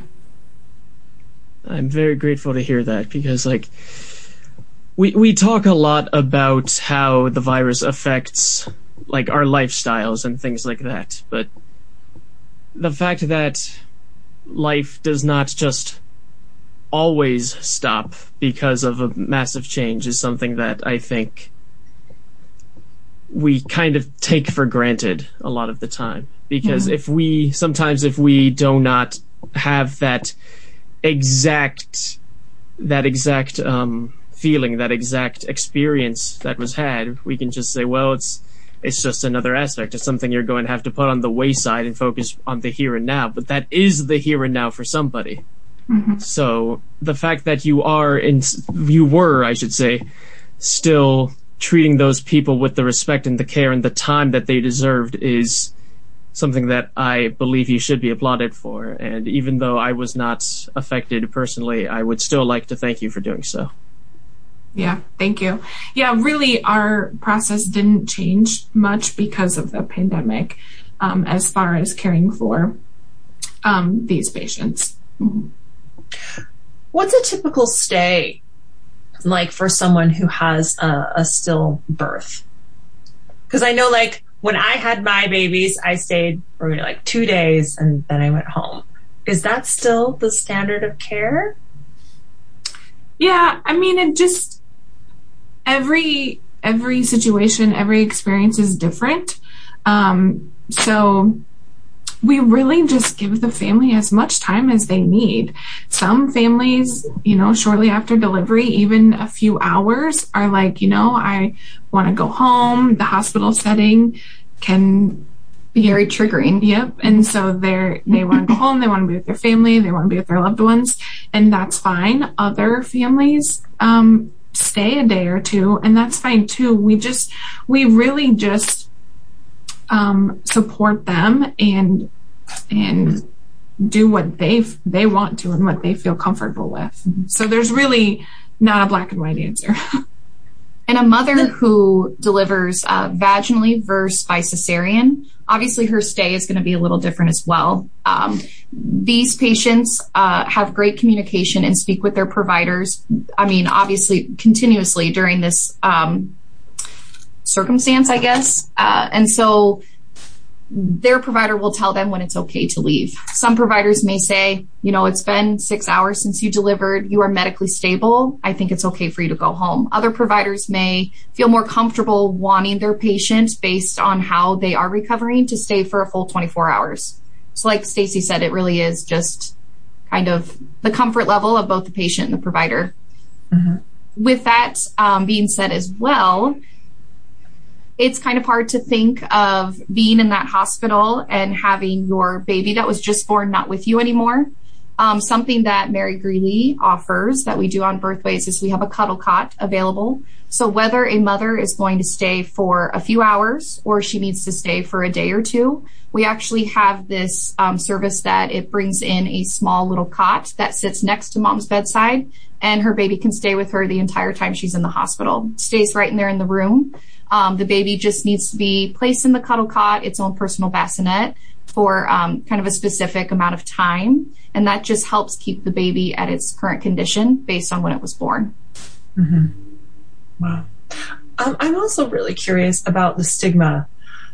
I'm very grateful to hear that because, like, we we talk a lot about how the virus affects like our lifestyles and things like that, but the fact that life does not just always stop because of a massive change is something that I think we kind of take for granted a lot of the time. Because if we sometimes if we do not have that exact that exact um, feeling, that exact experience that was had, we can just say, well, it's it's just another aspect. It's something you're going to have to put on the wayside and focus on the here and now. But that is the here and now for somebody. So the fact that you are in, you were, I should say, still treating those people with the respect and the care and the time that they deserved is something that I believe you should be applauded for. And even though I was not affected personally, I would still like to thank you for doing so. Yeah, thank you. Yeah, really, our process didn't change much because of the pandemic um, as far as caring for um, these patients. What's a typical stay like for someone who has a, a still birth? Because I know, like, when I had my babies, I stayed for like two days and then I went home. Is that still the standard of care? Yeah, I mean, it just every every situation, every experience is different. Um, so we really just give the family as much time as they need. Some families, you know, shortly after delivery, even a few hours are like, you know, I want to go home. The hospital setting can be very triggering. Yep. And so they're, they want to go home. They want to be with their family. They want to be with their loved ones and that's fine. Other families, um, stay a day or two and that's fine too. We just, we really just, um, support them and and do what they they want to and what they feel comfortable with. So there's really not a black and white answer. and a mother who delivers uh, vaginally versus by cesarean, obviously her stay is going to be a little different as well. Um, these patients uh, have great communication and speak with their providers. I mean, obviously, continuously during this um, circumstance, I guess. Uh, and so their provider will tell them when it's okay to leave. Some providers may say, you know, it's been six hours since you delivered. You are medically stable. I think it's okay for you to go home. Other providers may feel more comfortable wanting their patient based on how they are recovering to stay for a full 24 hours. So like Stacy said, it really is just kind of the comfort level of both the patient and the provider. Mm-hmm. With that um, being said as well, it's kind of hard to think of being in that hospital and having your baby that was just born not with you anymore. Um, something that Mary Greeley offers that we do on Birthways is we have a cuddle cot available. So whether a mother is going to stay for a few hours or she needs to stay for a day or two, we actually have this um, service that it brings in a small little cot that sits next to mom's bedside and her baby can stay with her the entire time she's in the hospital. Stays right in there in the room. Um, the baby just needs to be placed in the cuddle cot, its own personal bassinet for um, kind of a specific amount of time. And that just helps keep the baby at its current condition based on when it was born. Mm-hmm. Wow. Um, I'm also really curious about the stigma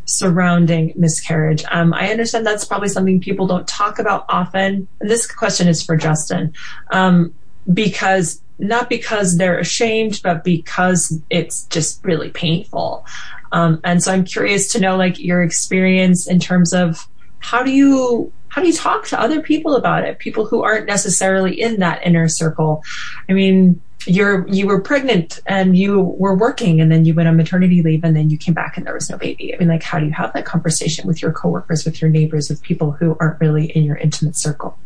surrounding miscarriage. Um, I understand that's probably something people don't talk about often. And this question is for Justin. Um, because not because they're ashamed, but because it's just really painful. Um, and so I'm curious to know like your experience in terms of how do you how do you talk to other people about it? People who aren't necessarily in that inner circle. I mean, you're you were pregnant and you were working and then you went on maternity leave and then you came back and there was no baby. I mean, like how do you have that conversation with your coworkers, with your neighbors, with people who aren't really in your intimate circle?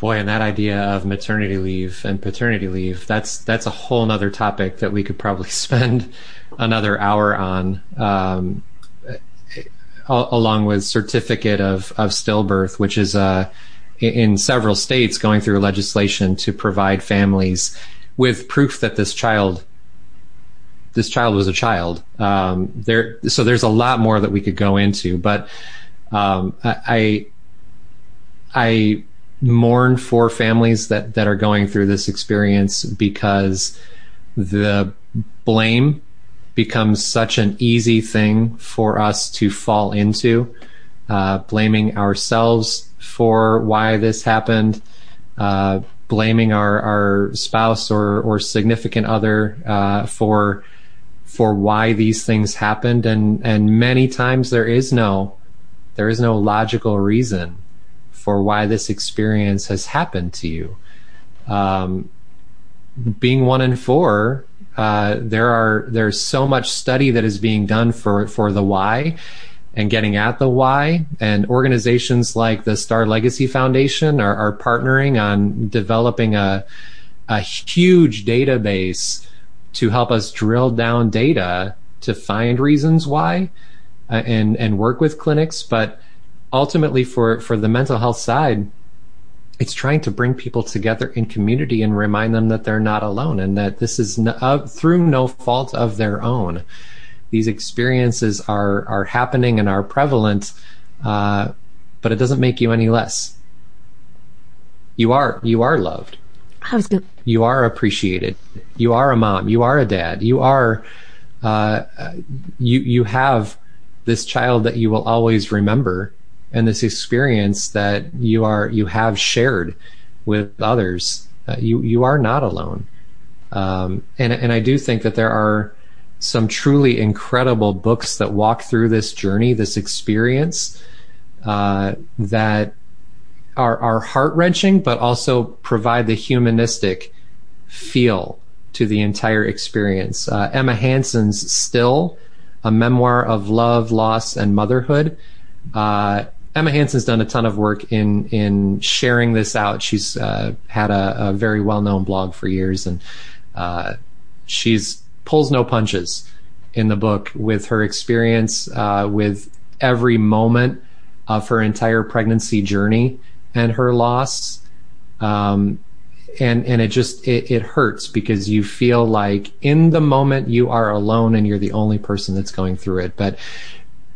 Boy, and that idea of maternity leave and paternity leave, that's that's a whole nother topic that we could probably spend another hour on. Um, along with certificate of, of stillbirth, which is uh, in several states going through legislation to provide families with proof that this child this child was a child. Um, there, so there's a lot more that we could go into, but um, I, I mourn for families that, that are going through this experience because the blame becomes such an easy thing for us to fall into, uh, blaming ourselves for why this happened, uh, blaming our, our spouse or, or significant other uh, for for why these things happened, and and many times there is no there is no logical reason for why this experience has happened to you. Um, being one in four, uh, there are there's so much study that is being done for for the why and getting at the why. And organizations like the Star Legacy Foundation are, are partnering on developing a a huge database to help us drill down data to find reasons why uh, and and work with clinics, but ultimately for for the mental health side it's trying to bring people together in community and remind them that they're not alone and that this is no, uh, through no fault of their own. These experiences are are happening and are prevalent, uh, but it doesn't make you any less. You are you are loved. I was gonna. You are appreciated. You are a mom. You are a dad. You are. Uh, you you have this child that you will always remember and this experience that you are you have shared with others uh, you you are not alone. Um, and and I do think that there are some truly incredible books that walk through this journey this experience uh, that are are heart wrenching but also provide the humanistic feel to the entire experience. Uh, Emma Hansen's Still a memoir of love loss and motherhood uh, Emma Hansen's done a ton of work in in sharing this out. She's uh, had a, a, very well known blog for years, and uh, she's pulls no punches in the book with her experience uh, with every moment of her entire pregnancy journey and her loss. Um, and and it just it, it hurts because you feel like in the moment you are alone and you're the only person that's going through it. But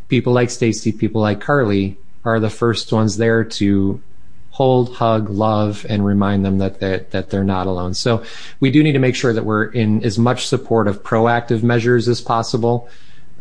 people like Stacy, people like Carly are the first ones there to hold, hug, love, and remind them that they're, that they're not alone. So we do need to make sure that we're in as much support of proactive measures as possible.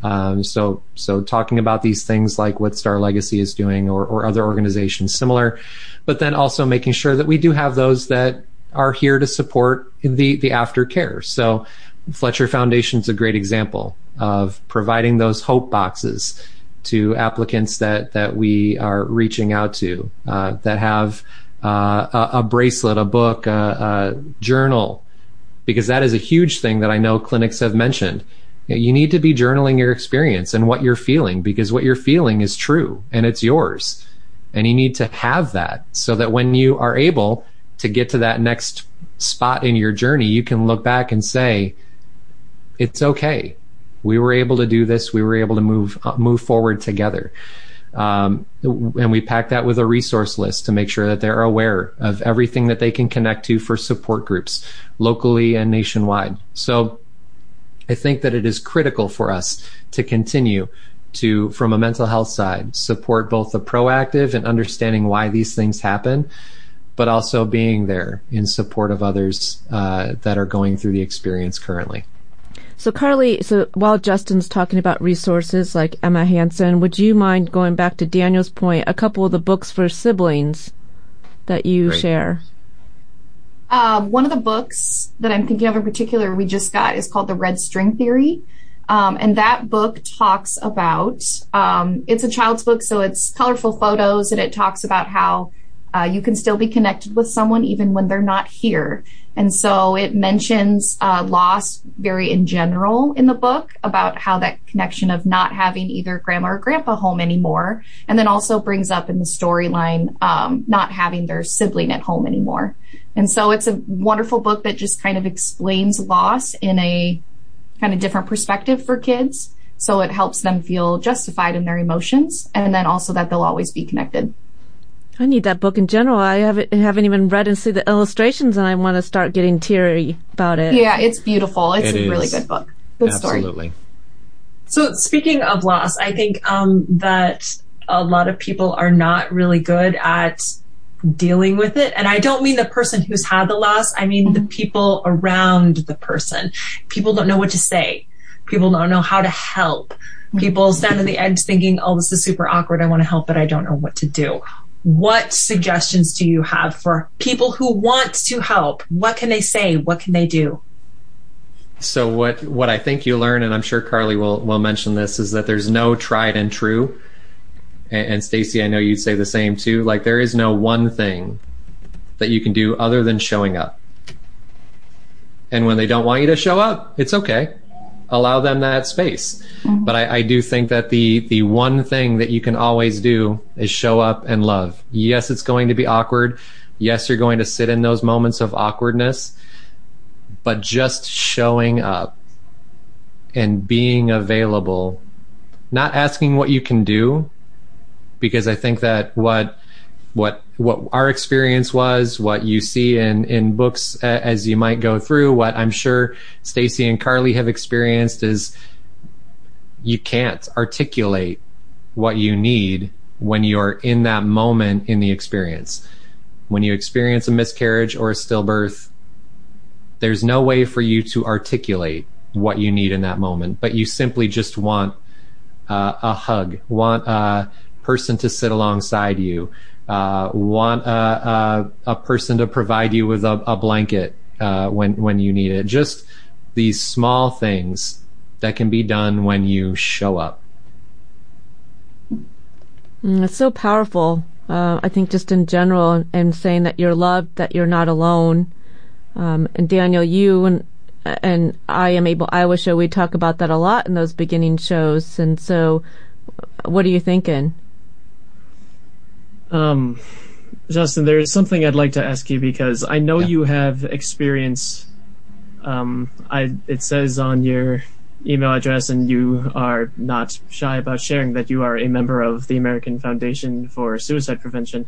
Um, so, so talking about these things like what Star Legacy is doing or, or other organizations similar, but then also making sure that we do have those that are here to support the, the aftercare. So Fletcher Foundation is a great example of providing those hope boxes to applicants that that we are reaching out to uh, that have uh, a, a, bracelet, a book, a, a, journal, because that is a huge thing that I know clinics have mentioned. You need to be journaling your experience and what you're feeling because what you're feeling is true and it's yours. And you need to have that so that when you are able to get to that next spot in your journey, you can look back and say, it's okay we were able to do this. We were able to move uh, move forward together. Um, and we pack that with a resource list to make sure that they're aware of everything that they can connect to for support groups locally and nationwide. So I think that it is critical for us to continue to, from a mental health side, support both the proactive and understanding why these things happen, but also being there in support of others uh, that are going through the experience currently. So, Carly, so while Justin's talking about resources like Emma Hansen, would you mind going back to Daniel's point, a couple of the books for siblings that you Great. share? Um, one of the books that I'm thinking of in particular we just got is called The Red String Theory. Um, and that book talks about, um, it's a child's book, so it's colorful photos and it talks about how uh, you can still be connected with someone even when they're not here. And so it mentions uh, loss very in general in the book about how that connection of not having either grandma or grandpa home anymore. And then also brings up in the storyline um, not having their sibling at home anymore. And so it's a wonderful book that just kind of explains loss in a kind of different perspective for kids. So it helps them feel justified in their emotions and then also that they'll always be connected. I need that book in general. I haven't haven't even read and see the illustrations, and I want to start getting teary about it. Yeah, it's beautiful. It's it a is. really good book. Good Absolutely. story. So speaking of loss, I think um, that a lot of people are not really good at dealing with it. And I don't mean the person who's had the loss. I mean mm-hmm. the people around the person. People don't know what to say. People don't know how to help. Mm-hmm. People stand on the edge thinking, oh, this is super awkward. I want to help, but I don't know what to do what suggestions do you have for people who want to help? What can they say? What can they do? So what what I think you learn, and I'm sure Carly will will mention this, is that there's no tried and true. And, and Stacy, I know you'd say the same too. Like there is no one thing that you can do other than showing up. And when they don't want you to show up, it's okay allow them that space. Mm-hmm. But I, I, do think that the the one thing that you can always do is show up and love. Yes, it's going to be awkward. Yes, you're going to sit in those moments of awkwardness, but just showing up and being available, not asking what you can do, because I think that what what what our experience was, what you see in in books uh, as you might go through, what I'm sure Stacy and Carly have experienced is you can't articulate what you need when you're in that moment in the experience. When you experience a miscarriage or a stillbirth, there's no way for you to articulate what you need in that moment, but you simply just want uh, a hug, want a person to sit alongside you, uh, want a, a, a, person to provide you with a, a blanket uh, when when you need it. Just these small things that can be done when you show up. Mm, it's so powerful. Uh, I think just in general, and saying that you're loved, that you're not alone. Um, and Daniel, you and and I am able Iowa show. We talk about that a lot in those beginning shows. And so, what are you thinking? Um, Justin, there is something I'd like to ask you because I know yeah. you have experience. Um, I it says on your email address, and you are not shy about sharing that you are a member of the American Foundation for Suicide Prevention.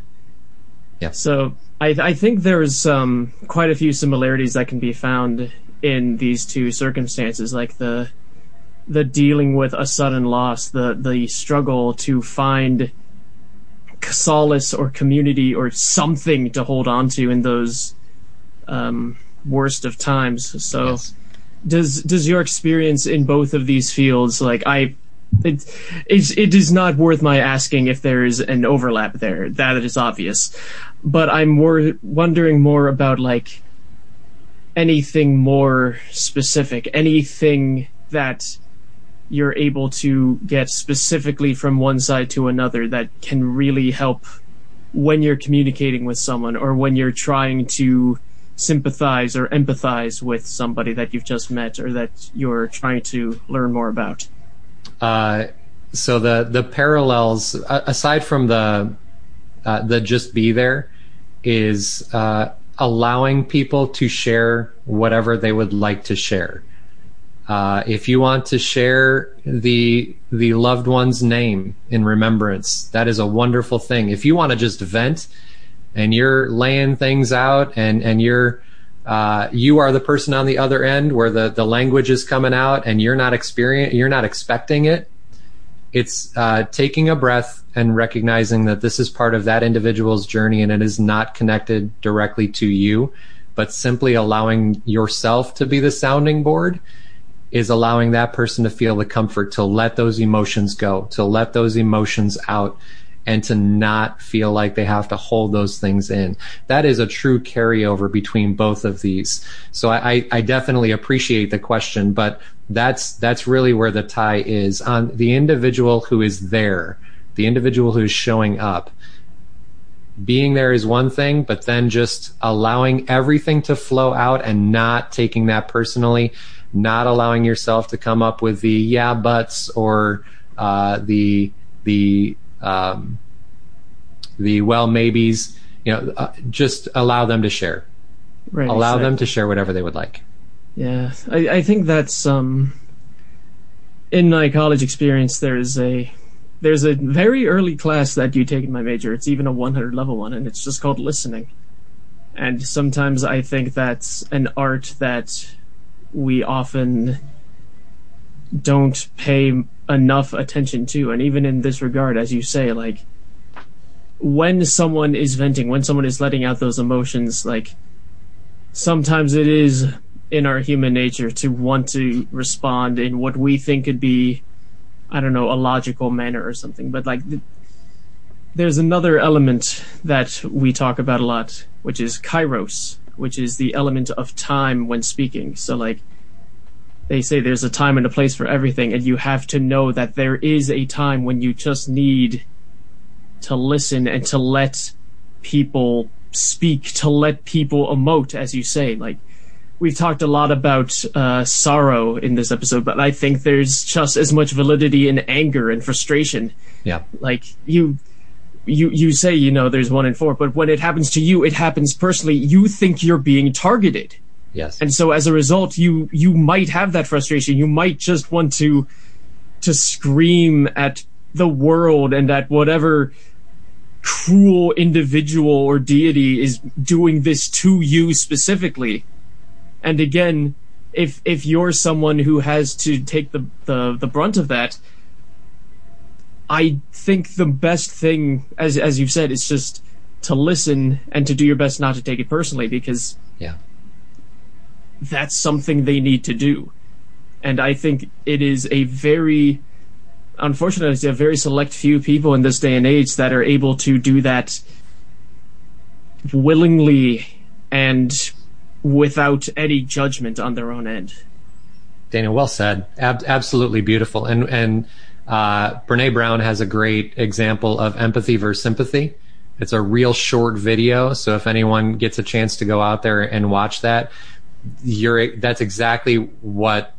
Yeah. So I, I think there's um, quite a few similarities that can be found in these two circumstances, like the the dealing with a sudden loss, the the struggle to find solace or community or something to hold on to in those um, worst of times. So, yes. does does your experience in both of these fields, like I, it, it's, it is not worth my asking if there is an overlap there. That is obvious, but I'm more wondering more about like anything more specific, anything that you're able to get specifically from one side to another that can really help when you're communicating with someone or when you're trying to sympathize or empathize with somebody that you've just met or that you're trying to learn more about? Uh, so the the parallels aside from the uh, the just be there is uh, allowing people to share whatever they would like to share. Uh, if you want to share the the loved one's name in remembrance, that is a wonderful thing. If you want to just vent and you're laying things out and and you're uh, you are the person on the other end where the the language is coming out and you're not experience you're not expecting it. It's uh, taking a breath and recognizing that this is part of that individual's journey and it is not connected directly to you, but simply allowing yourself to be the sounding board is allowing that person to feel the comfort to let those emotions go, to let those emotions out and to not feel like they have to hold those things in. That is a true carryover between both of these. So I, I definitely appreciate the question, but that's, that's really where the tie is on the individual who is there, the individual who is showing up. Being there is one thing, but then just allowing everything to flow out and not taking that personally not allowing yourself to come up with the yeah buts or uh, the the um, the well maybes. You know, uh, just allow them to share. Right, allow exactly. them to share whatever they would like. Yeah, I, I think that's um, in my college experience. There's a there's a very early class that you take in my major. It's even a 100 level one, and it's just called listening. And sometimes I think that's an art that we often don't pay enough attention to. And even in this regard, as you say, like when someone is venting, when someone is letting out those emotions, like sometimes it is in our human nature to want to respond in what we think could be, I don't know, a logical manner or something. But like, th- there's another element that we talk about a lot, which is kairos, which is the element of time when speaking. So like they say there's a time and a place for everything and you have to know that there is a time when you just need to listen and to let people speak, to let people emote, as you say. Like we've talked a lot about uh, sorrow in this episode, but I think there's just as much validity in anger and frustration. Yeah. Like you you you say you know there's one in four, but when it happens to you, it happens personally. You think you're being targeted. Yes. And so as a result, you you might have that frustration. You might just want to to scream at the world and at whatever cruel individual or deity is doing this to you specifically. And again, if if you're someone who has to take the, the, the brunt of that, I think the best thing, as as you've said, is just to listen and to do your best not to take it personally because Yeah. that's something they need to do. And I think it is a very, unfortunately, it's a very select few people in this day and age that are able to do that willingly and without any judgment on their own end. Daniel, well said. Ab- absolutely beautiful. And and uh, Brene Brown has a great example of empathy versus sympathy. It's a real short video, so if anyone gets a chance to go out there and watch that, you're that's exactly what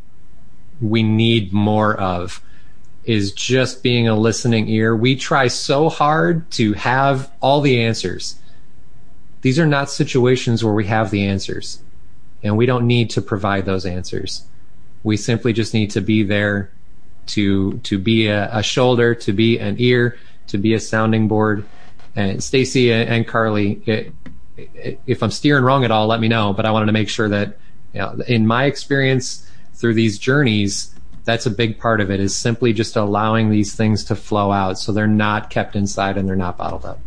we need more of is just being a listening ear. We try so hard to have all the answers. These are not situations where we have the answers, and we don't need to provide those answers. We simply just need to be there to to be a, a shoulder, to be an ear, to be a sounding board. And Stacy and, Carly, it, it, if I'm steering wrong at all, let me know. But I wanted to make sure that, you know, in my experience through these journeys, that's a big part of it is simply just allowing these things to flow out so they're not kept inside and they're not bottled up.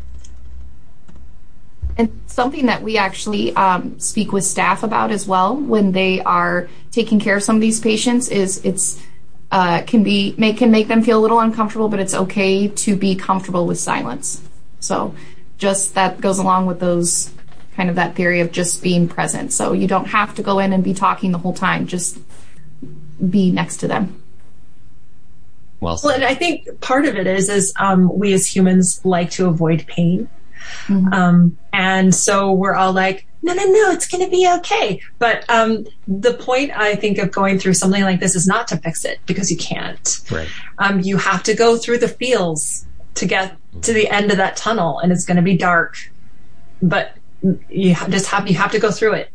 And something that we actually um, speak with staff about as well when they are taking care of some of these patients is it's uh, can be make can make them feel a little uncomfortable, but it's okay to be comfortable with silence. So just that goes along with those kind of that theory of just being present. So you don't have to go in and be talking the whole time. Just be next to them. Well, Well, and I think part of it is is um, we as humans like to avoid pain, um, and so we're all like, no, no, no, it's going to be okay. But um, the point I think of going through something like this is not to fix it because you can't. right. Um, you have to go through the feels to get to the end of that tunnel, and it's going to be dark. But you just have you have to go through it.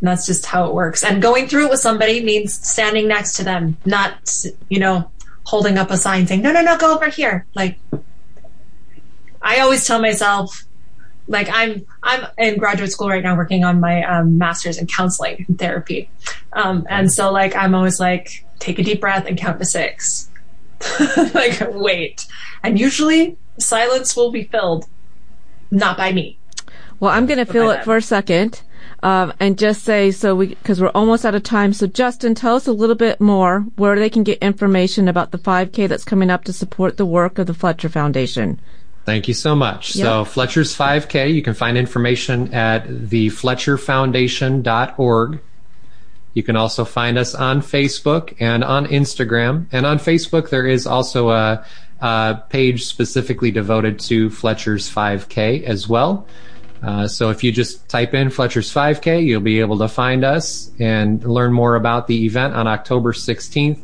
And that's just how it works. And going through it with somebody means standing next to them, not you know holding up a sign saying no, no, no, go over here. Like I always tell myself, like I'm I'm in graduate school right now working on my um, master's in counseling and therapy, um, and so like I'm always like take a deep breath and count to six, like wait, and usually silence will be filled, not by me. Well, I'm going to fill it them. for a second. Um, and just say so we because we're almost out of time. So Justin, tell us a little bit more where they can get information about the 5K that's coming up to support the work of the Fletcher Foundation. Thank you so much. So Fletcher's 5K, you can find information at thefletcherfoundation.org. You can also find us on Facebook and on Instagram. And on Facebook, there is also a, a page specifically devoted to Fletcher's 5K as well. Uh, so if you just type in Fletcher's 5K, you'll be able to find us and learn more about the event on October 16th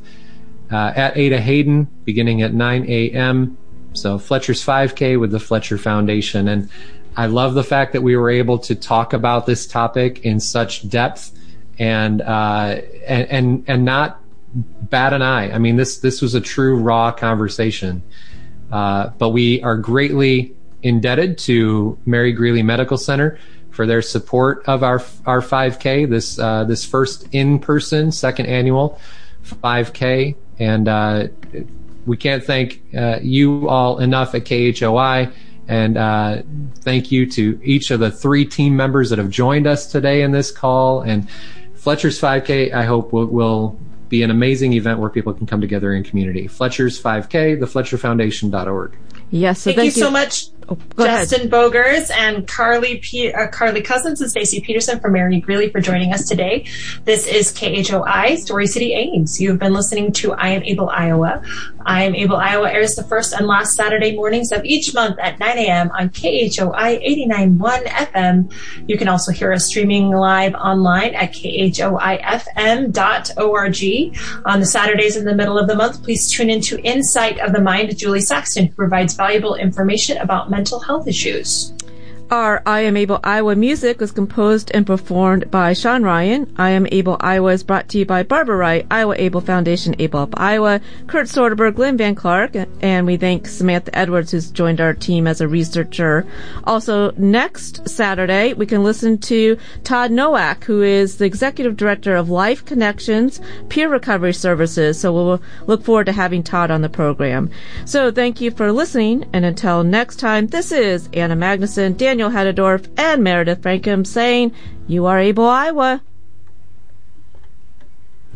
uh, at Ada Hayden, beginning at 9 a.m. So Fletcher's 5K with the Fletcher Foundation. And I love the fact that we were able to talk about this topic in such depth and, uh, and, and, and not bat an eye. I mean, this, this was a true raw conversation. Uh, but we are greatly indebted to Mary Greeley Medical Center for their support of our, our 5K, this, uh, this first in-person second annual 5K. And, uh, we can't thank uh, you all enough at KHOI. And uh, thank you to each of the three team members that have joined us today in this call. And Fletcher's 5K, I hope, will, will be an amazing event where people can come together in community. Fletcher's 5K, thefletcherfoundation.org. Yes. So Thank, you so much, Oh. Justin Bodgers and Carly P- uh, Carly Cousins and Stacey Peterson from Mary Greeley for joining us today. This is KHOI Story City Ames. You've been listening to I Am Able Iowa. I Am Able Iowa airs the first and last Saturday mornings of each month at 9 a.m. on KHOI 89.1 FM. You can also hear us streaming live online at KHOIFM.org. On the Saturdays in the middle of the month, please tune into Insight of the Mind, Julie Saxton, who provides valuable information about mental health issues. Our I Am Able Iowa music was composed and performed by Sean Ryan. I Am Able Iowa is brought to you by Barbara Wright, Iowa Able Foundation, Able Up Iowa, Kurt Soderberg, Glenn Van Clark, and we thank Samantha Edwards who's joined our team as a researcher. Also, next Saturday, we can listen to Todd Nowak, who is the Executive Director of Life Connections Peer Recovery Services. So we'll look forward to having Todd on the program. So thank you for listening, and until next time, this is Anna Magnuson, Daniel Haddendorf, and Meredith Frankham saying, You are able, Iowa.